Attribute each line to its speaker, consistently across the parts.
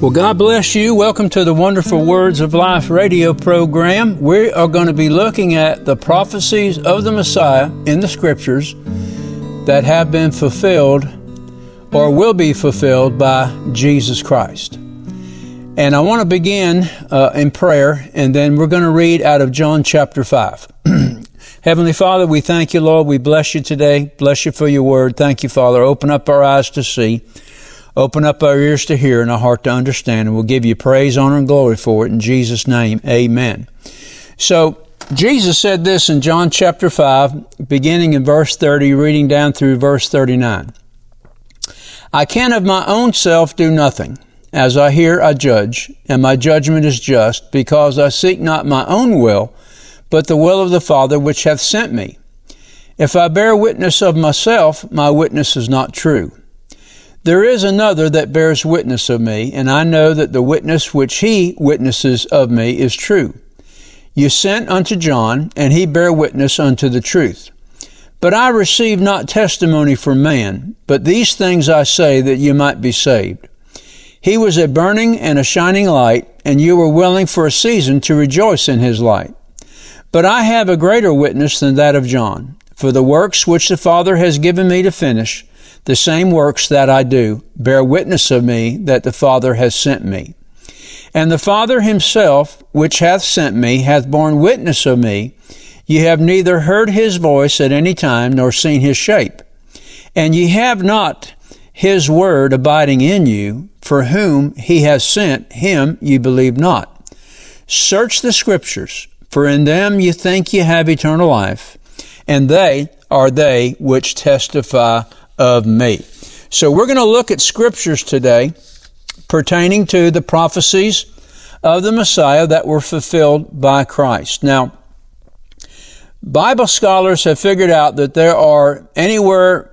Speaker 1: Well, God bless you. Welcome to the Wonderful Words of Life radio program. We are going to be looking at the prophecies of the Messiah in the scriptures that have been fulfilled or will be fulfilled by Jesus Christ. And I want to begin uh, in prayer, and then we're going to read out of John chapter 5. Heavenly Father, we thank you, Lord. We bless you today. Bless you for your word. Thank you, Father. Open up our eyes to see. Open up our ears to hear and our heart to understand, and we'll give you praise, honor, and glory for it. In Jesus' name, amen. So, Jesus said this in John chapter 5, beginning in verse 30, reading down through verse 39. I can of my own self do nothing. As I hear, I judge, and my judgment is just, because I seek not my own will, but the will of the Father which hath sent me. If I bear witness of myself, my witness is not true. There is another that bears witness of me, and I know that the witness which he witnesses of me is true. You sent unto John, and he bare witness unto the truth. But I receive not testimony from man, but these things I say that you might be saved. He was a burning and a shining light, and you were willing for a season to rejoice in his light. But I have a greater witness than that of John, for the works which the Father has given me to finish, the same works that I do bear witness of me that the Father has sent me. And the Father himself, which hath sent me, hath borne witness of me. Ye have neither heard his voice at any time, nor seen his shape. And ye have not his word abiding in you, for whom he has sent, him ye believe not. Search the scriptures, for in them ye think ye have eternal life, and they are they which testify of me. So we're going to look at scriptures today pertaining to the prophecies of the Messiah that were fulfilled by Christ. Now, Bible scholars have figured out that there are anywhere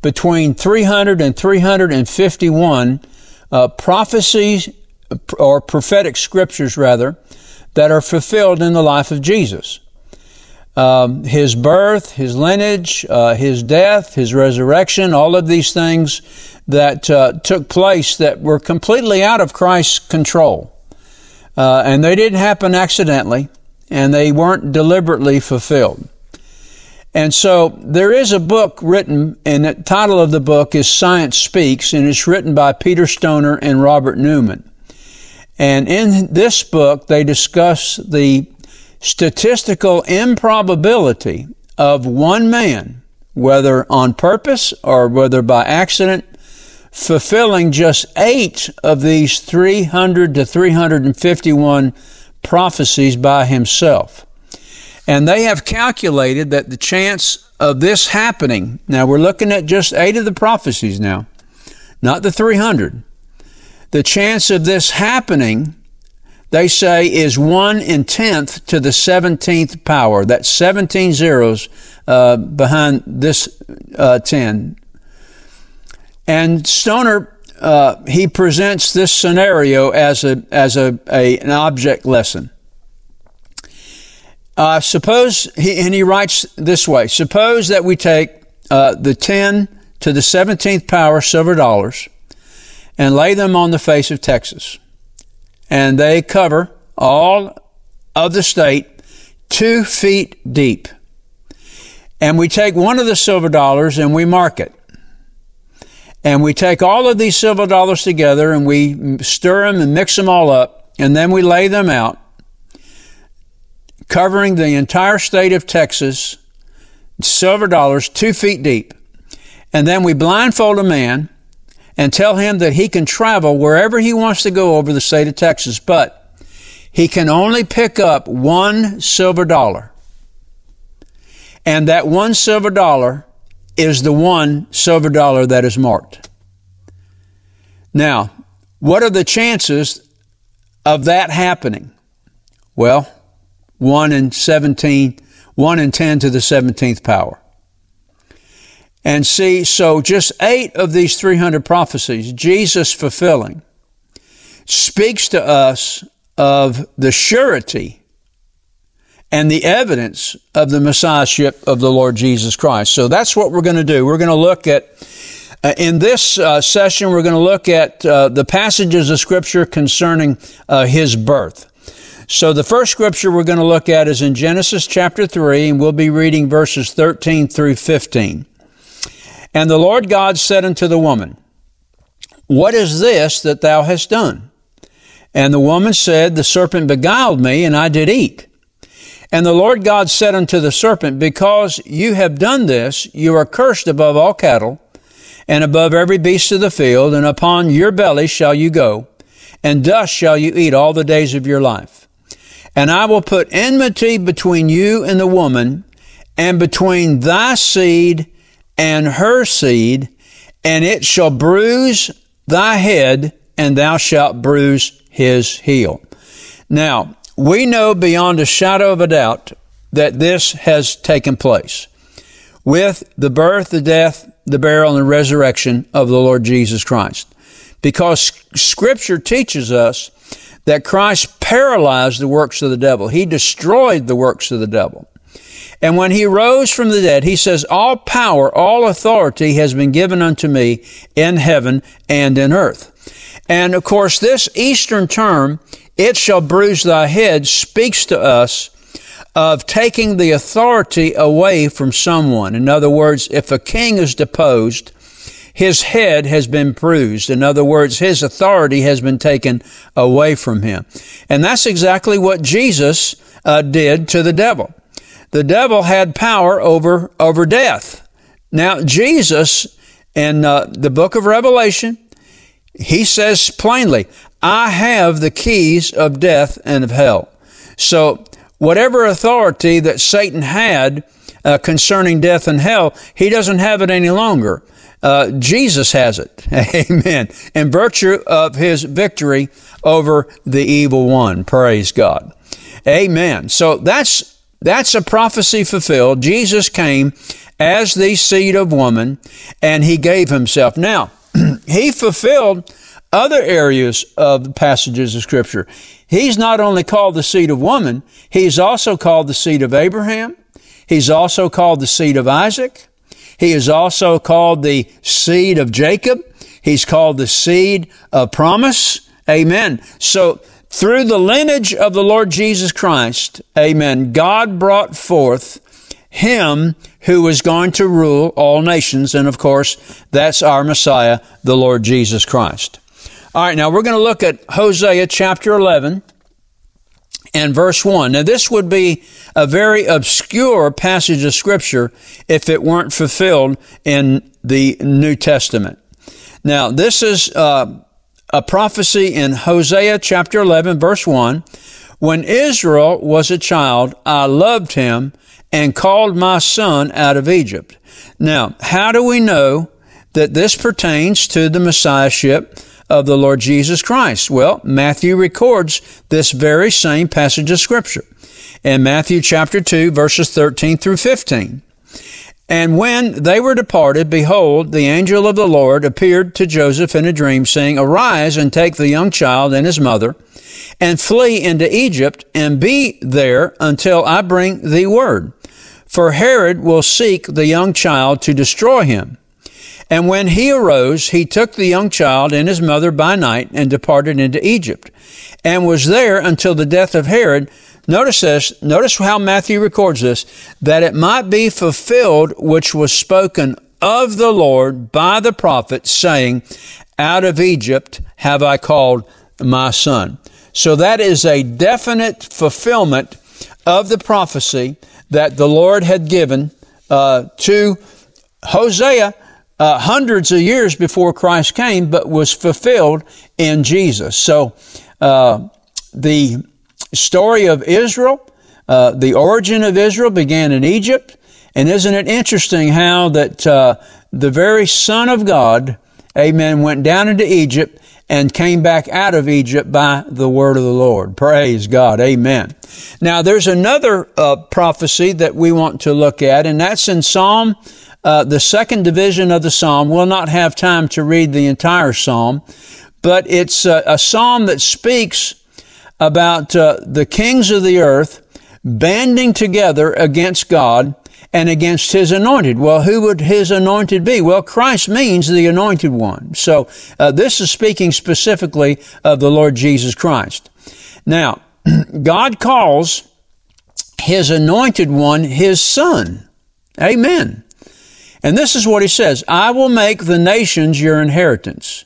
Speaker 1: between 300 and 351 uh, prophecies or prophetic scriptures rather that are fulfilled in the life of Jesus um, his birth, his lineage, uh, his death, his resurrection, all of these things that uh, took place that were completely out of Christ's control. Uh, and they didn't happen accidentally, and they weren't deliberately fulfilled. And so there is a book written, and the title of the book is Science Speaks, and it's written by Peter Stoner and Robert Newman. And in this book, they discuss the statistical improbability of one man, whether on purpose or whether by accident, fulfilling just eight of these 300 to 351 prophecies by himself. And they have calculated that the chance of this happening, now we're looking at just eight of the prophecies now, not the 300. The chance of this happening they say is 1 in 10th to the 17th power. That's 17 zeros uh, behind this uh, 10. And Stoner, uh, he presents this scenario as a as a, a an object lesson. Uh, suppose he and he writes this way: Suppose that we take uh, the 10 to the 17th power silver dollars and lay them on the face of Texas and they cover all of the state two feet deep. And we take one of the silver dollars and we mark it. And we take all of these silver dollars together and we stir them and mix them all up, and then we lay them out, covering the entire state of Texas, silver dollars two feet deep. And then we blindfold a man and tell him that he can travel wherever he wants to go over the state of Texas, but he can only pick up one silver dollar. And that one silver dollar is the one silver dollar that is marked. Now, what are the chances of that happening? Well, 1 in 17, 1 in 10 to the 17th power. And see, so just eight of these 300 prophecies, Jesus fulfilling, speaks to us of the surety and the evidence of the Messiahship of the Lord Jesus Christ. So that's what we're going to do. We're going to look at Uh, in this uh, session, we're going to look at uh, the passages of Scripture concerning uh, his birth. So, the first scripture we're going to look at is in Genesis chapter 3, and we'll be reading verses 13 through 15. And the Lord God said unto the woman, What is this that thou hast done? And the woman said, The serpent beguiled me, and I did eat. And the Lord God said unto the serpent, Because you have done this, you are cursed above all cattle and above every beast of the field, and upon your belly shall you go, and dust shall you eat all the days of your life. And I will put enmity between you and the woman, and between thy seed and her seed, and it shall bruise thy head, and thou shalt bruise his heel. Now, we know beyond a shadow of a doubt that this has taken place with the birth, the death, the burial, and the resurrection of the Lord Jesus Christ. Because Scripture teaches us that Christ paralyzed the works of the devil. He destroyed the works of the devil. And when he rose from the dead, he says, All power, all authority has been given unto me in heaven and in earth. And of course, this Eastern term, it shall bruise thy head, speaks to us of taking the authority away from someone. In other words, if a king is deposed, his head has been bruised. In other words, his authority has been taken away from him. And that's exactly what Jesus uh, did to the devil. The devil had power over, over death. Now, Jesus, in uh, the book of Revelation, he says plainly, I have the keys of death and of hell. So whatever authority that Satan had uh, concerning death and hell, he doesn't have it any longer. Uh, Jesus has it. Amen. In virtue of his victory over the evil one. Praise God. Amen. So that's that's a prophecy fulfilled. Jesus came as the seed of woman and he gave himself. Now, he fulfilled other areas of the passages of scripture. He's not only called the seed of woman, he's also called the seed of Abraham. He's also called the seed of Isaac. He is also called the seed of Jacob. He's called the seed of promise. Amen. So through the lineage of the Lord Jesus Christ, amen, God brought forth him who was going to rule all nations. And of course, that's our Messiah, the Lord Jesus Christ. All right, now we're going to look at Hosea chapter 11 and verse 1. Now, this would be a very obscure passage of Scripture if it weren't fulfilled in the New Testament. Now, this is uh, a prophecy in Hosea chapter 11, verse 1. When Israel was a child, I loved him and called my son out of Egypt. Now, how do we know that this pertains to the Messiahship of the Lord Jesus Christ? Well, Matthew records this very same passage of Scripture in Matthew chapter 2, verses 13 through 15. And when they were departed, behold, the angel of the Lord appeared to Joseph in a dream, saying, Arise and take the young child and his mother, and flee into Egypt, and be there until I bring thee word. For Herod will seek the young child to destroy him. And when he arose, he took the young child and his mother by night and departed into Egypt, and was there until the death of Herod. Notice this, notice how Matthew records this, that it might be fulfilled which was spoken of the Lord by the prophet, saying, Out of Egypt have I called my son. So that is a definite fulfillment of the prophecy that the Lord had given uh, to Hosea uh, hundreds of years before Christ came, but was fulfilled in Jesus. So uh, the story of Israel, uh, the origin of Israel began in Egypt. And isn't it interesting how that uh, the very Son of God, amen, went down into Egypt and came back out of Egypt by the word of the Lord. Praise God. Amen. Now there's another uh, prophecy that we want to look at, and that's in Psalm uh, the second division of the psalm, we'll not have time to read the entire psalm, but it's a, a psalm that speaks about uh, the kings of the earth banding together against God and against his anointed. Well, who would his anointed be? Well, Christ means the anointed one. So uh, this is speaking specifically of the Lord Jesus Christ. Now, God calls his anointed one his son. Amen. And this is what he says, I will make the nations your inheritance.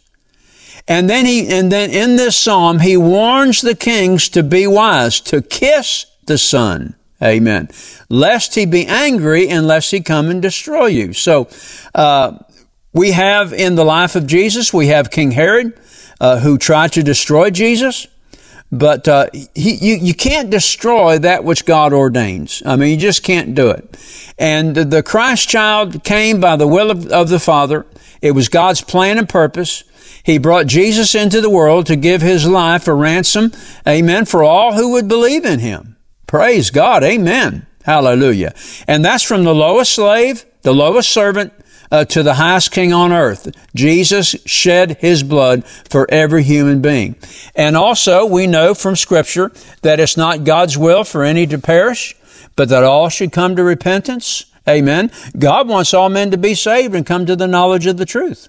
Speaker 1: And then he, and then in this psalm, he warns the kings to be wise, to kiss the son. Amen. Lest he be angry unless he come and destroy you. So, uh, we have in the life of Jesus, we have King Herod, uh, who tried to destroy Jesus. But uh, he, you, you can't destroy that which God ordains. I mean, you just can't do it. And the Christ child came by the will of, of the Father. It was God's plan and purpose. He brought Jesus into the world to give his life a ransom, amen, for all who would believe in him. Praise God, amen. Hallelujah. And that's from the lowest slave, the lowest servant, uh, to the highest king on earth. Jesus shed his blood for every human being. And also, we know from scripture that it's not God's will for any to perish, but that all should come to repentance. Amen. God wants all men to be saved and come to the knowledge of the truth.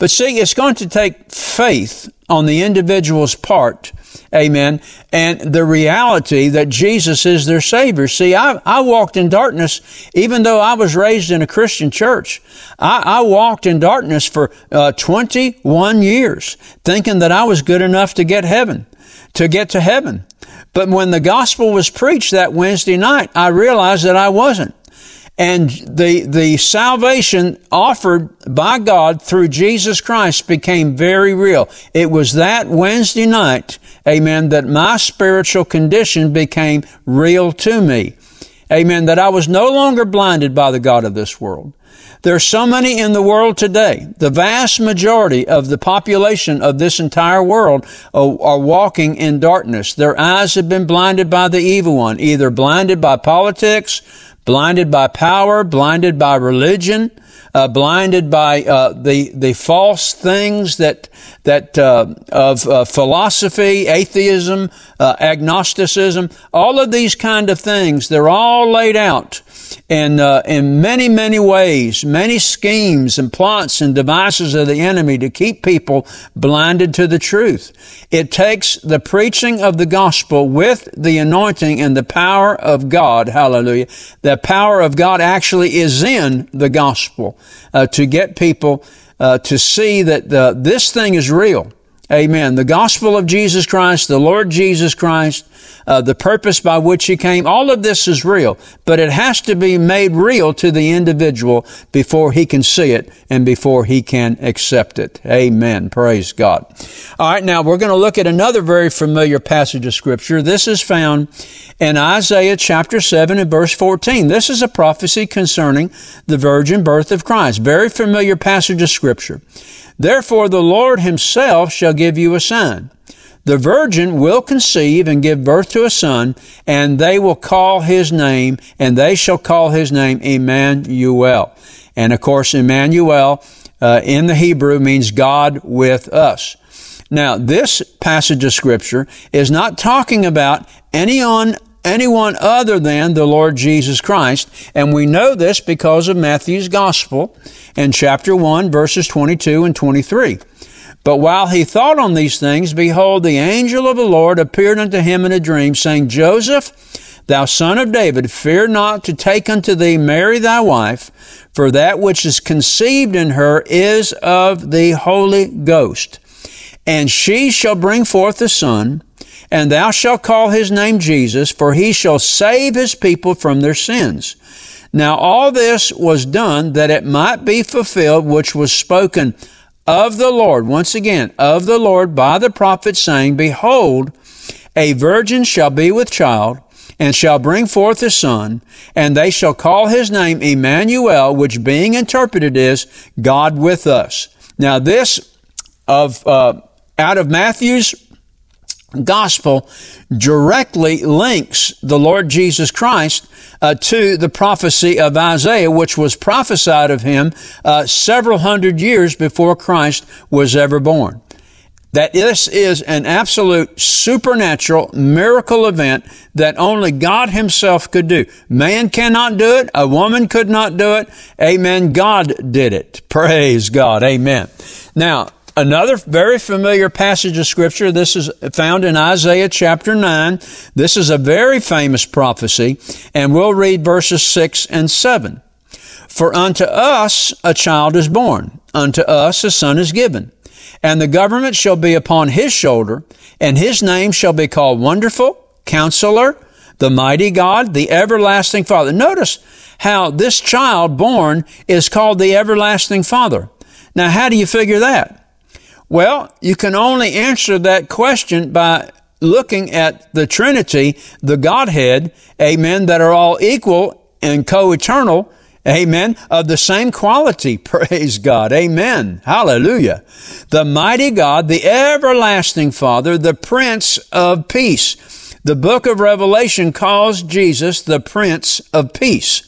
Speaker 1: But see, it's going to take faith on the individual's part Amen. And the reality that Jesus is their Savior. See, I, I walked in darkness, even though I was raised in a Christian church. I, I walked in darkness for uh, 21 years, thinking that I was good enough to get heaven, to get to heaven. But when the gospel was preached that Wednesday night, I realized that I wasn't. And the, the salvation offered by God through Jesus Christ became very real. It was that Wednesday night, amen, that my spiritual condition became real to me. Amen, that I was no longer blinded by the God of this world. There's so many in the world today. The vast majority of the population of this entire world are, are, walking in darkness. Their eyes have been blinded by the evil one, either blinded by politics, blinded by power, blinded by religion, uh, blinded by uh, the the false things that that uh, of uh, philosophy, atheism, uh, agnosticism, all of these kind of things. They're all laid out in uh, in many many ways, many schemes and plots and devices of the enemy to keep people blinded to the truth. It takes the preaching of the gospel with the anointing and the power of God. Hallelujah! The power of God actually is in the gospel uh, to get people uh, to see that the, this thing is real. Amen. The gospel of Jesus Christ, the Lord Jesus Christ, uh, the purpose by which He came, all of this is real, but it has to be made real to the individual before he can see it and before he can accept it. Amen. Praise God. All right, now we're going to look at another very familiar passage of Scripture. This is found in Isaiah chapter 7 and verse 14. This is a prophecy concerning the virgin birth of Christ. Very familiar passage of Scripture. Therefore the Lord himself shall give you a sign. The virgin will conceive and give birth to a son, and they will call his name, and they shall call his name Emmanuel. And of course, Emmanuel uh, in the Hebrew means God with us. Now, this passage of scripture is not talking about any on anyone other than the Lord Jesus Christ. And we know this because of Matthew's gospel in chapter 1 verses 22 and 23. But while he thought on these things, behold, the angel of the Lord appeared unto him in a dream, saying, Joseph, thou son of David, fear not to take unto thee Mary thy wife, for that which is conceived in her is of the Holy Ghost. And she shall bring forth a son, and thou shalt call his name Jesus, for he shall save his people from their sins. Now all this was done that it might be fulfilled which was spoken of the Lord, once again, of the Lord by the prophet saying, Behold, a virgin shall be with child, and shall bring forth a son, and they shall call his name Emmanuel, which being interpreted is God with us. Now this of, uh, out of Matthew's gospel directly links the Lord Jesus Christ uh, to the prophecy of Isaiah, which was prophesied of him uh, several hundred years before Christ was ever born. that this is an absolute supernatural miracle event that only God Himself could do. Man cannot do it. A woman could not do it. Amen. God did it. Praise God. Amen. Now, another very familiar passage of scripture. This is found in Isaiah chapter 9. This is a very famous prophecy, and we'll read verses 6 and 7. For unto us a child is born, unto us a son is given and the government shall be upon his shoulder, and his name shall be called Wonderful, Counselor, the Mighty God, the Everlasting Father. Notice how this child born is called the Everlasting Father. Now, how do you figure that? Well, you can only answer that question by looking at the Trinity, the Godhead, amen, that are all equal and co-eternal, Amen. Of the same quality. Praise God. Amen. Hallelujah. The mighty God, the everlasting Father, the Prince of Peace. The book of Revelation calls Jesus the Prince of Peace.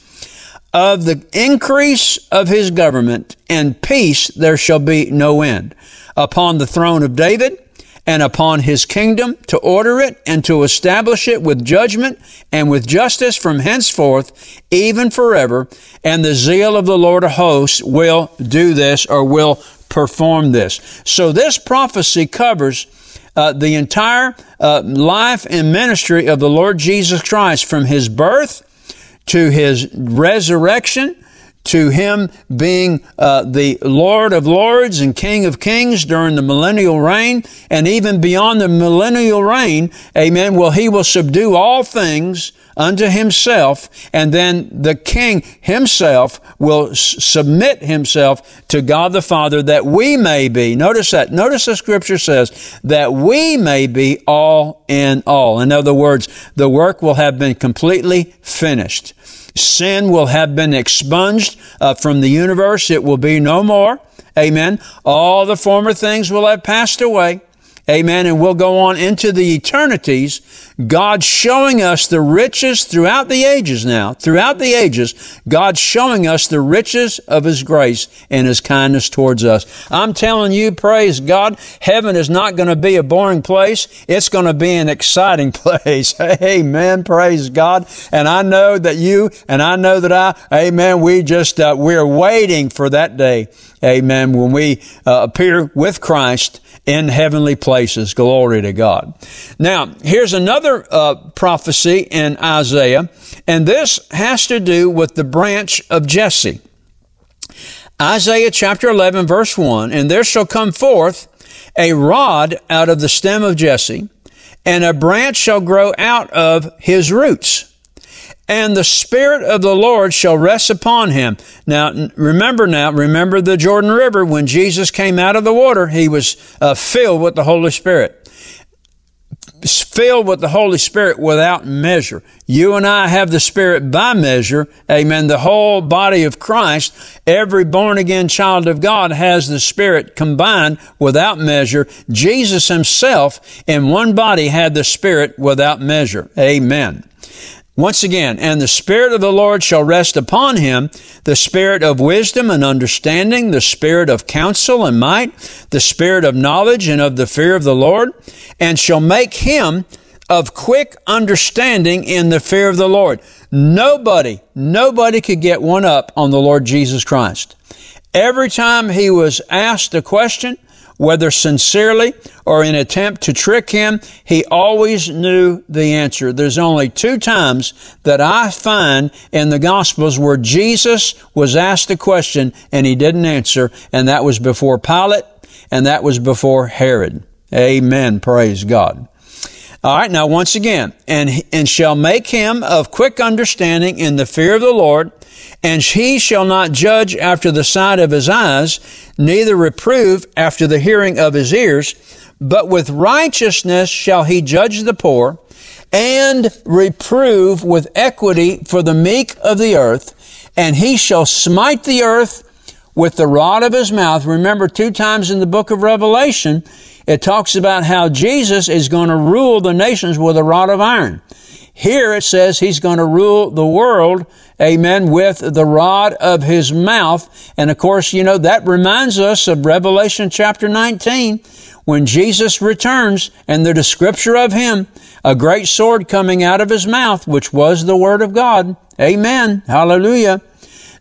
Speaker 1: Of the increase of his government and peace there shall be no end. Upon the throne of David and upon his kingdom to order it and to establish it with judgment and with justice from henceforth, even forever. And the zeal of the Lord of hosts will do this or will perform this. So this prophecy covers uh, the entire uh, life and ministry of the Lord Jesus Christ from his birth to his resurrection to him being uh, the Lord of Lords and King of Kings during the millennial reign, and even beyond the millennial reign, amen, well, he will subdue all things unto himself, and then the king himself will s- submit himself to God the Father that we may be. Notice that. Notice the scripture says that we may be all in all. In other words, the work will have been completely finished. Sin will have been expunged uh, from the universe. It will be no more. Amen. All the former things will have passed away. Amen. And we'll go on into the eternities. God showing us the riches throughout the ages now. Throughout the ages, God showing us the riches of His grace and His kindness towards us. I'm telling you, praise God, heaven is not going to be a boring place. It's going to be an exciting place. Amen. Praise God. And I know that you and I know that I, amen, we just, uh, we're waiting for that day. Amen. When we uh, appear with Christ in heavenly places. Glory to God. Now, here's another uh, prophecy in Isaiah, and this has to do with the branch of Jesse. Isaiah chapter 11, verse 1 And there shall come forth a rod out of the stem of Jesse, and a branch shall grow out of his roots and the Spirit of the Lord shall rest upon him. Now, remember now, remember the Jordan River. When Jesus came out of the water, he was uh, filled with the Holy Spirit. Filled with the Holy Spirit without measure. You and I have the Spirit by measure. Amen. The whole body of Christ, every born again child of God has the Spirit combined without measure. Jesus himself in one body had the Spirit without measure. Amen. Once again, and the Spirit of the Lord shall rest upon him, the Spirit of wisdom and understanding, the Spirit of counsel and might, the Spirit of knowledge and of the fear of the Lord, and shall make him of quick understanding in the fear of the Lord. Nobody, nobody could get one up on the Lord Jesus Christ. Every time he was asked a question, whether sincerely or in attempt to trick him, he always knew the answer. There's only two times that I find in the Gospels where Jesus was asked a question and he didn't answer, and that was before Pilate and that was before Herod. Amen. Praise God. All right, now once again, and, and shall make him of quick understanding in the fear of the Lord, and he shall not judge after the sight of his eyes, neither reprove after the hearing of his ears, but with righteousness shall he judge the poor, and reprove with equity for the meek of the earth, and he shall smite the earth with the rod of his mouth. Remember, two times in the book of Revelation, it talks about how Jesus is going to rule the nations with a rod of iron. Here it says he's going to rule the world, amen, with the rod of his mouth. And of course, you know, that reminds us of Revelation chapter 19 when Jesus returns and the description of him, a great sword coming out of his mouth, which was the word of God. Amen. Hallelujah.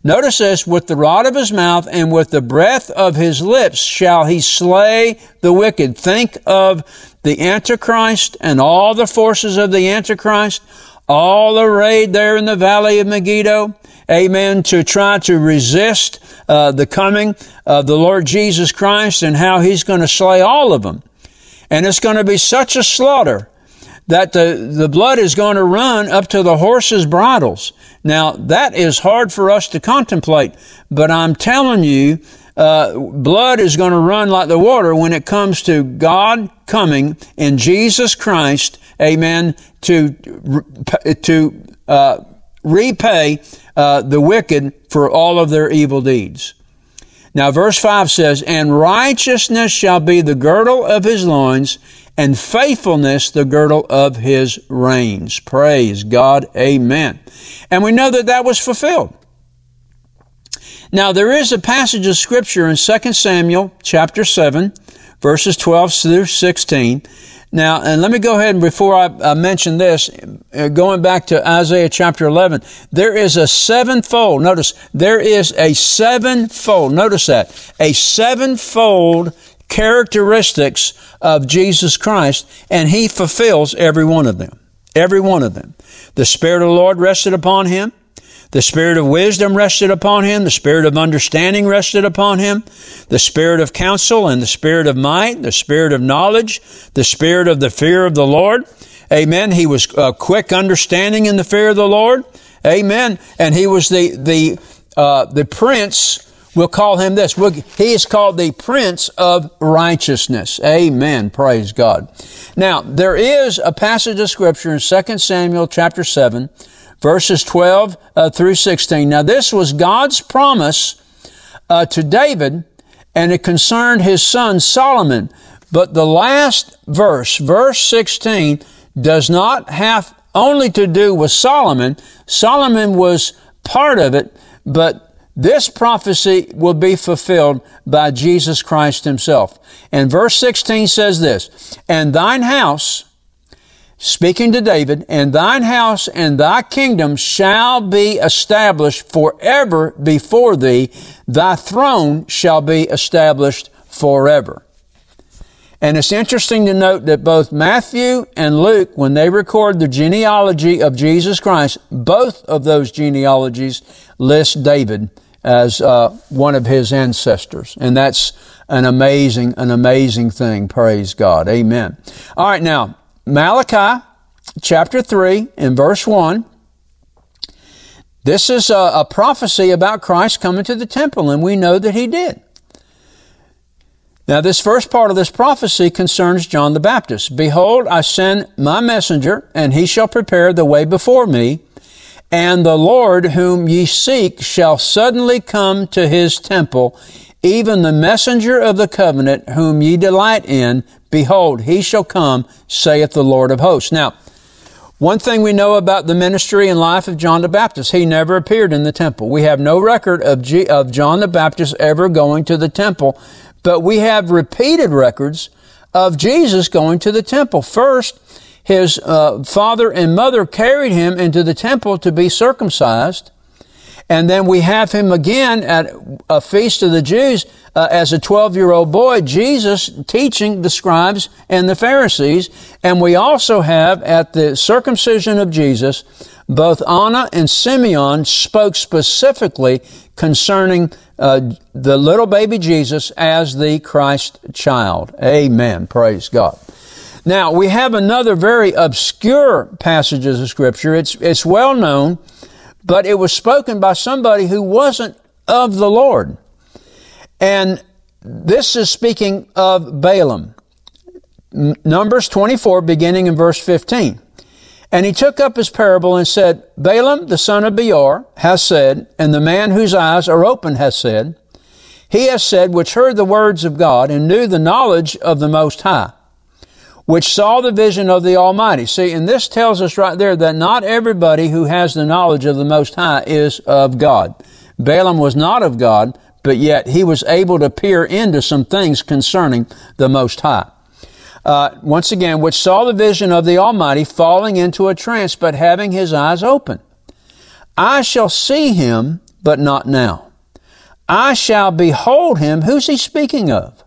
Speaker 1: Notice this, with the rod of his mouth and with the breath of his lips shall he slay the wicked. Think of the Antichrist and all the forces of the Antichrist, all arrayed there in the valley of Megiddo. Amen. To try to resist uh, the coming of the Lord Jesus Christ and how he's going to slay all of them. And it's going to be such a slaughter that the, the blood is going to run up to the horses' bridles. Now, that is hard for us to contemplate, but I'm telling you, uh, blood is going to run like the water when it comes to God coming in Jesus Christ, amen, to, to uh, repay uh, the wicked for all of their evil deeds. Now, verse 5 says, And righteousness shall be the girdle of his loins, and faithfulness the girdle of his reins. Praise God. Amen. And we know that that was fulfilled. Now there is a passage of scripture in 2 Samuel chapter 7 verses 12 through 16. Now, and let me go ahead and before I, I mention this, uh, going back to Isaiah chapter 11, there is a sevenfold, notice, there is a sevenfold, notice that, a sevenfold characteristics of Jesus Christ, and he fulfills every one of them. Every one of them. The Spirit of the Lord rested upon him. The Spirit of wisdom rested upon him. The Spirit of understanding rested upon him. The Spirit of counsel and the Spirit of might. The Spirit of knowledge. The Spirit of the fear of the Lord. Amen. He was uh, quick understanding in the fear of the Lord. Amen. And he was the, the, uh, the prince We'll call him this. he is called the Prince of Righteousness. Amen. Praise God. Now, there is a passage of scripture in 2 Samuel chapter 7, verses 12 uh, through 16. Now, this was God's promise uh, to David, and it concerned his son Solomon. But the last verse, verse 16, does not have only to do with Solomon. Solomon was part of it, but this prophecy will be fulfilled by Jesus Christ himself. And verse 16 says this, And thine house, speaking to David, and thine house and thy kingdom shall be established forever before thee. Thy throne shall be established forever. And it's interesting to note that both Matthew and Luke, when they record the genealogy of Jesus Christ, both of those genealogies list David as uh, one of his ancestors. And that's an amazing, an amazing thing. Praise God. Amen. All right, now, Malachi chapter 3 and verse 1. This is a, a prophecy about Christ coming to the temple, and we know that he did. Now, this first part of this prophecy concerns John the Baptist. Behold, I send my messenger, and he shall prepare the way before me. And the Lord whom ye seek shall suddenly come to his temple, even the messenger of the covenant whom ye delight in. Behold, he shall come, saith the Lord of hosts. Now, one thing we know about the ministry and life of John the Baptist, he never appeared in the temple. We have no record of, G- of John the Baptist ever going to the temple, but we have repeated records of Jesus going to the temple. First, his uh, father and mother carried him into the temple to be circumcised. And then we have him again at a feast of the Jews uh, as a 12 year old boy, Jesus teaching the scribes and the Pharisees. And we also have at the circumcision of Jesus, both Anna and Simeon spoke specifically concerning uh, the little baby Jesus as the Christ child. Amen. Praise God. Now, we have another very obscure passages of scripture. It's, it's well known, but it was spoken by somebody who wasn't of the Lord. And this is speaking of Balaam. Numbers 24, beginning in verse 15. And he took up his parable and said, Balaam, the son of Beor, has said, and the man whose eyes are open has said, He has said, which heard the words of God and knew the knowledge of the Most High which saw the vision of the Almighty. See, and this tells us right there that not everybody who has the knowledge of the Most High is of God. Balaam was not of God, but yet he was able to peer into some things concerning the Most High. Uh, once again, which saw the vision of the Almighty falling into a trance, but having his eyes open. I shall see him, but not now. I shall behold him. Who's he speaking of?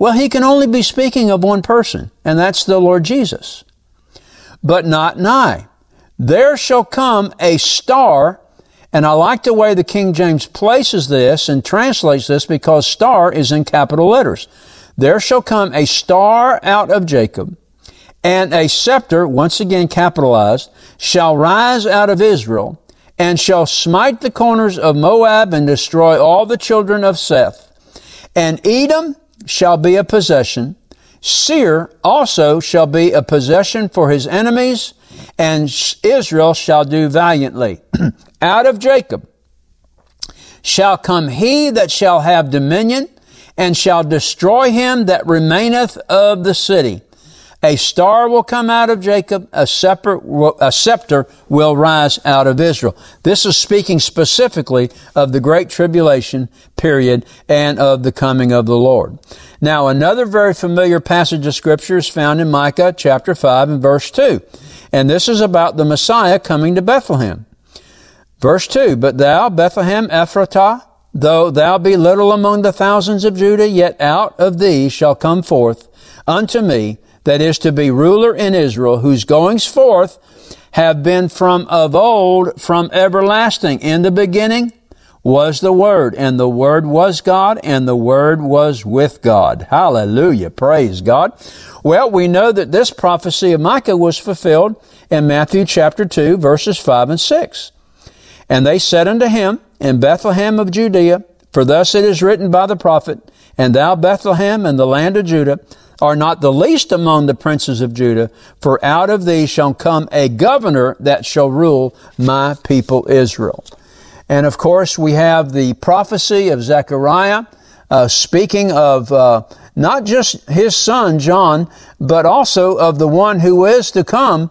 Speaker 1: Well, he can only be speaking of one person, and that's the Lord Jesus. But not nigh. There shall come a star, and I like the way the King James places this and translates this because star is in capital letters. There shall come a star out of Jacob, and a scepter, once again capitalized, shall rise out of Israel, and shall smite the corners of Moab and destroy all the children of Seth. And Edom shall be a possession. Seir also shall be a possession for his enemies, and Israel shall do valiantly. Out of Jacob shall come he that shall have dominion, and shall destroy him that remaineth of the city. A star will come out of Jacob, a scepter, a scepter will rise out of Israel. This is speaking specifically of the Great Tribulation period and of the coming of the Lord. Now, another very familiar passage of Scripture is found in Micah chapter 5 and verse 2. And this is about the Messiah coming to Bethlehem. Verse 2, But thou, Bethlehem Ephratah, though thou be little among the thousands of Judah, yet out of thee shall come forth unto me that is to be ruler in Israel, whose goings forth have been from of old, from everlasting. In the beginning was the Word, and the Word was God, and the Word was with God. Hallelujah. Praise God. Well, we know that this prophecy of Micah was fulfilled in Matthew chapter 2, verses 5 and 6. And they said unto him, In Bethlehem of Judea, for thus it is written by the prophet, And thou, Bethlehem, in the land of Judah, are not the least among the princes of Judah, for out of thee shall come a governor that shall rule my people Israel. And of course, we have the prophecy of Zechariah, uh, speaking of uh, not just his son John, but also of the one who is to come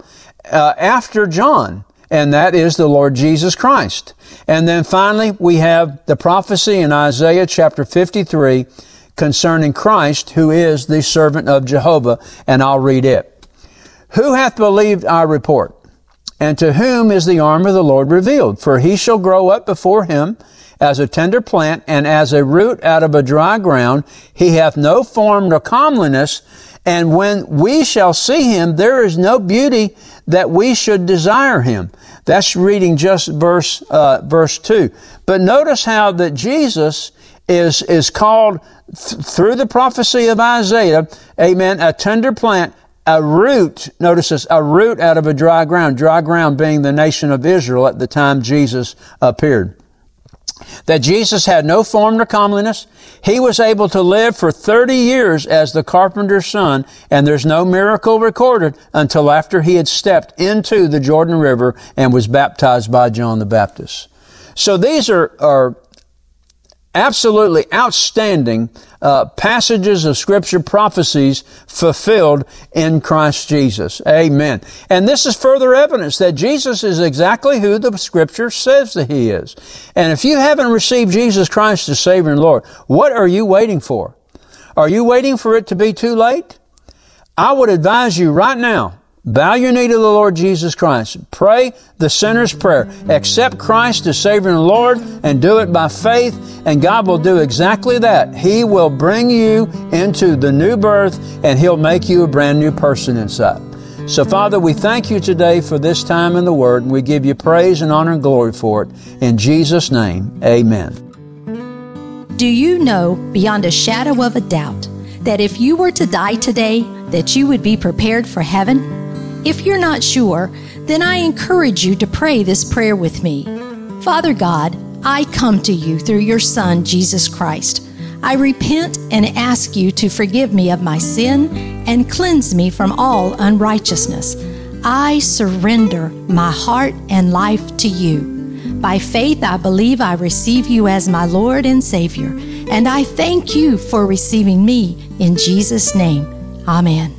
Speaker 1: uh, after John, and that is the Lord Jesus Christ. And then finally, we have the prophecy in Isaiah chapter 53 concerning Christ, who is the servant of Jehovah, and I'll read it. Who hath believed our report? And to whom is the arm of the Lord revealed? For he shall grow up before him as a tender plant and as a root out of a dry ground. He hath no form nor comeliness. And when we shall see him, there is no beauty that we should desire him. That's reading just verse, uh, verse two. But notice how that Jesus is, is called th- through the prophecy of Isaiah, amen, a tender plant, a root, notice this, a root out of a dry ground, dry ground being the nation of Israel at the time Jesus appeared. That Jesus had no form nor comeliness. He was able to live for 30 years as the carpenter's son, and there's no miracle recorded until after he had stepped into the Jordan River and was baptized by John the Baptist. So these are, are absolutely outstanding uh, passages of scripture prophecies fulfilled in Christ Jesus. Amen. And this is further evidence that Jesus is exactly who the scripture says that he is. And if you haven't received Jesus Christ as Savior and Lord, what are you waiting for? Are you waiting for it to be too late? I would advise you right now Bow your knee to the Lord Jesus Christ. Pray the sinner's prayer. Accept Christ as Savior and Lord and do it by faith, and God will do exactly that. He will bring you into the new birth and He'll make you a brand new person inside. So, Father, we thank you today for this time in the Word, and we give you praise and honor and glory for it. In Jesus' name, amen.
Speaker 2: Do you know beyond a shadow of a doubt that if you were to die today, that you would be prepared for heaven? If you're not sure, then I encourage you to pray this prayer with me. Father God, I come to you through your Son, Jesus Christ. I repent and ask you to forgive me of my sin and cleanse me from all unrighteousness. I surrender my heart and life to you. By faith, I believe I receive you as my Lord and Savior, and I thank you for receiving me in Jesus' name. Amen.